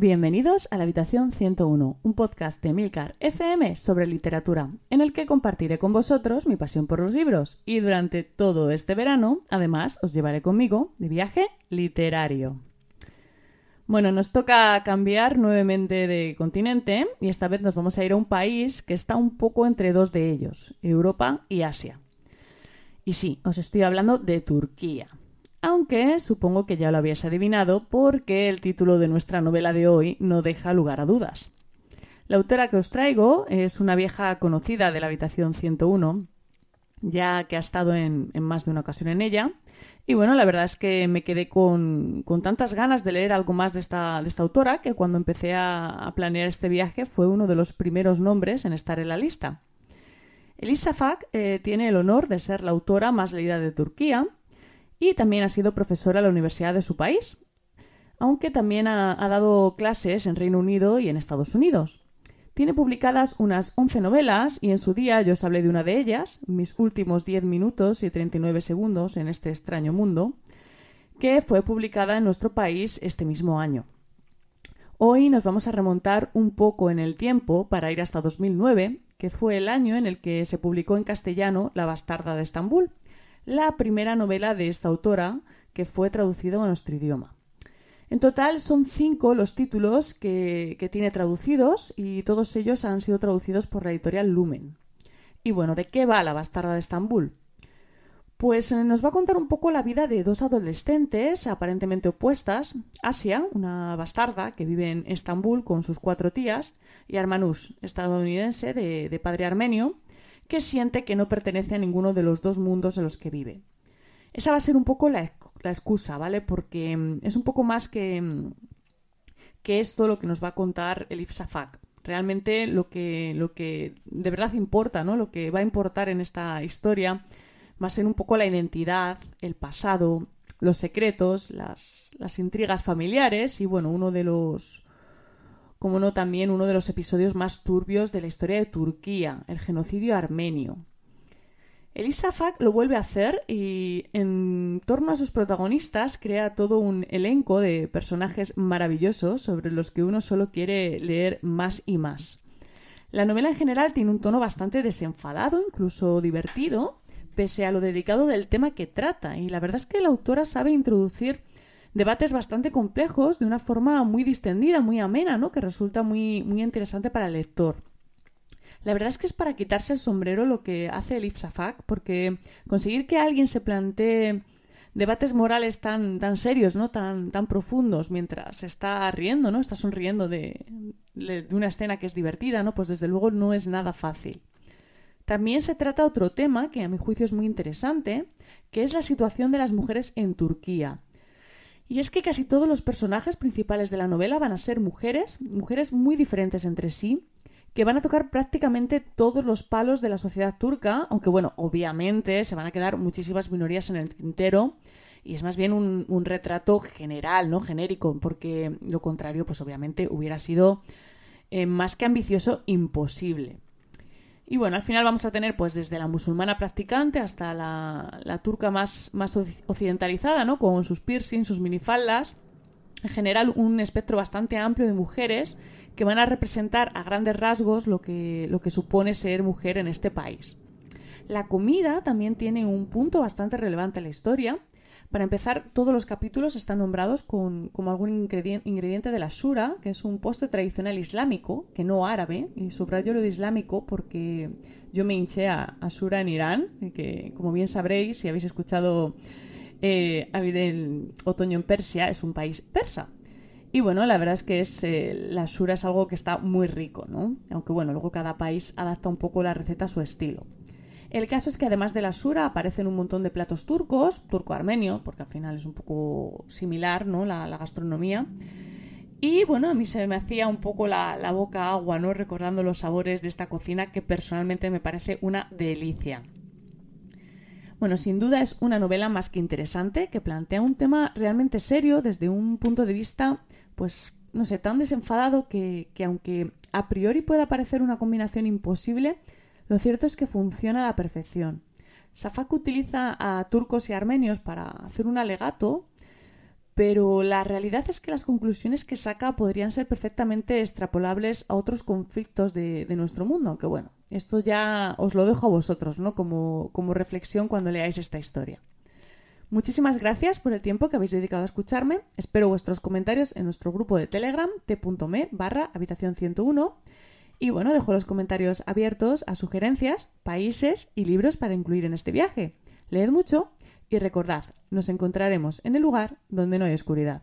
Bienvenidos a la Habitación 101, un podcast de Milcar FM sobre literatura, en el que compartiré con vosotros mi pasión por los libros y durante todo este verano, además, os llevaré conmigo de viaje literario. Bueno, nos toca cambiar nuevamente de continente y esta vez nos vamos a ir a un país que está un poco entre dos de ellos, Europa y Asia. Y sí, os estoy hablando de Turquía aunque supongo que ya lo habías adivinado porque el título de nuestra novela de hoy no deja lugar a dudas. La autora que os traigo es una vieja conocida de la habitación 101, ya que ha estado en, más de una ocasión en ella. Y bueno, la verdad es que me quedé con, tantas ganas de leer algo más de esta, autora que cuando empecé a, planear este viaje fue uno de los primeros nombres en estar en la lista. Elisa Fak eh, tiene el honor de ser la autora más leída de Turquía y también ha sido profesora en la universidad de su país, aunque también ha, dado clases en Reino Unido y en Estados Unidos. Tiene publicadas unas 11 novelas y en su día yo os hablé de una de ellas, Mis últimos 10 minutos y 39 segundos en este extraño mundo, que fue publicada en nuestro país este mismo año. Hoy nos vamos a remontar un poco en el tiempo para ir hasta 2009, que fue el año en el que se publicó en castellano La bastarda de Estambul, la primera novela de esta autora que fue traducida a nuestro idioma. En total son cinco los títulos que, tiene traducidos y todos ellos han sido traducidos por la editorial Lumen. Y bueno, ¿de qué va la bastarda de Estambul? Pues eh, nos va a contar un poco la vida de dos adolescentes aparentemente opuestas, Asia, una bastarda que vive en Estambul con sus cuatro tías, y Armanus, estadounidense de padre armenio, que siente que no pertenece a ninguno de los dos mundos en los que vive. Esa va a ser un poco la, excusa, ¿vale? Porque mm, es un poco más que, mm, que esto lo que nos va a contar el Ifsafak. Realmente lo que, lo que de verdad importa, ¿no? Lo que va a importar en esta historia va a ser un poco la identidad, el pasado, los secretos, las, las intrigas familiares y, bueno, uno de los como no también uno de los episodios más turbios de la historia de Turquía, el genocidio armenio. Elisa Fak lo vuelve a hacer y en torno a sus protagonistas crea todo un elenco de personajes maravillosos sobre los que uno solo quiere leer más y más. La novela en general tiene un tono bastante desenfadado, incluso divertido, pese a lo dedicado del tema que trata, y la verdad es que la autora sabe introducir debates bastante complejos de una forma muy distendida, muy amena, ¿no? Que resulta muy, muy interesante para el lector. La verdad es que es para quitarse el sombrero lo que hace el Ipsafak, porque conseguir que alguien se plantee debates morales tan, tan serios, ¿no? Tan, tan profundos, mientras está riendo, ¿no? Está sonriendo de, de una escena que es divertida, ¿no? Pues desde luego no es nada fácil. También se trata otro tema que a mi juicio es muy interesante, que es la situación de las mujeres en Turquía. Y es que casi todos los personajes principales de la novela van a ser mujeres, mujeres muy diferentes entre sí, que van a tocar prácticamente todos los palos de la sociedad turca, aunque bueno, obviamente se van a quedar muchísimas minorías en el tintero y es más bien un, retrato general, ¿no? Genérico, porque lo contrario, pues obviamente hubiera sido eh, más que ambicioso, imposible. Y bueno, al final vamos a tener pues desde la musulmana practicante hasta la, turca más, más occidentalizada, ¿no? Con sus piercings, sus minifaldas. En general, un espectro bastante amplio de mujeres que van a representar a grandes rasgos lo que, lo que supone ser mujer en este país. La comida también tiene un punto bastante relevante en la historia, para empezar, todos los capítulos están nombrados con, como algún ingrediente de la shura, que es un postre tradicional islámico, que no árabe, y subrayo lo de islámico porque yo me hinché a, shura en Irán, que como bien sabréis, si habéis escuchado eh, el otoño en Persia, es un país persa. Y bueno, la verdad es que es, eh, la shura es algo que está muy rico, ¿no? Aunque bueno, luego cada país adapta un poco la receta a su estilo. El caso es que además de la sura aparecen un montón de platos turcos, turco-armenio, porque al final es un poco similar, ¿no? La, gastronomía. Y bueno, a mí se me hacía un poco la, la, boca agua, ¿no? Recordando los sabores de esta cocina que personalmente me parece una delicia. Bueno, sin duda es una novela más que interesante que plantea un tema realmente serio desde un punto de vista, pues, no sé, tan desenfadado que, que aunque a priori pueda parecer una combinación imposible, lo cierto es que funciona a la perfección. Safak utiliza a turcos y armenios para hacer un alegato, pero la realidad es que las conclusiones que saca podrían ser perfectamente extrapolables a otros conflictos de, nuestro mundo, aunque bueno, esto ya os lo dejo a vosotros, ¿no? Como, como reflexión cuando leáis esta historia. Muchísimas gracias por el tiempo que habéis dedicado a escucharme. Espero vuestros comentarios en nuestro grupo de Telegram t.me barra habitación 101. Y bueno, dejo los comentarios abiertos a sugerencias, países y libros para incluir en este viaje. Leed mucho y recordad, nos encontraremos en el lugar donde no hay oscuridad.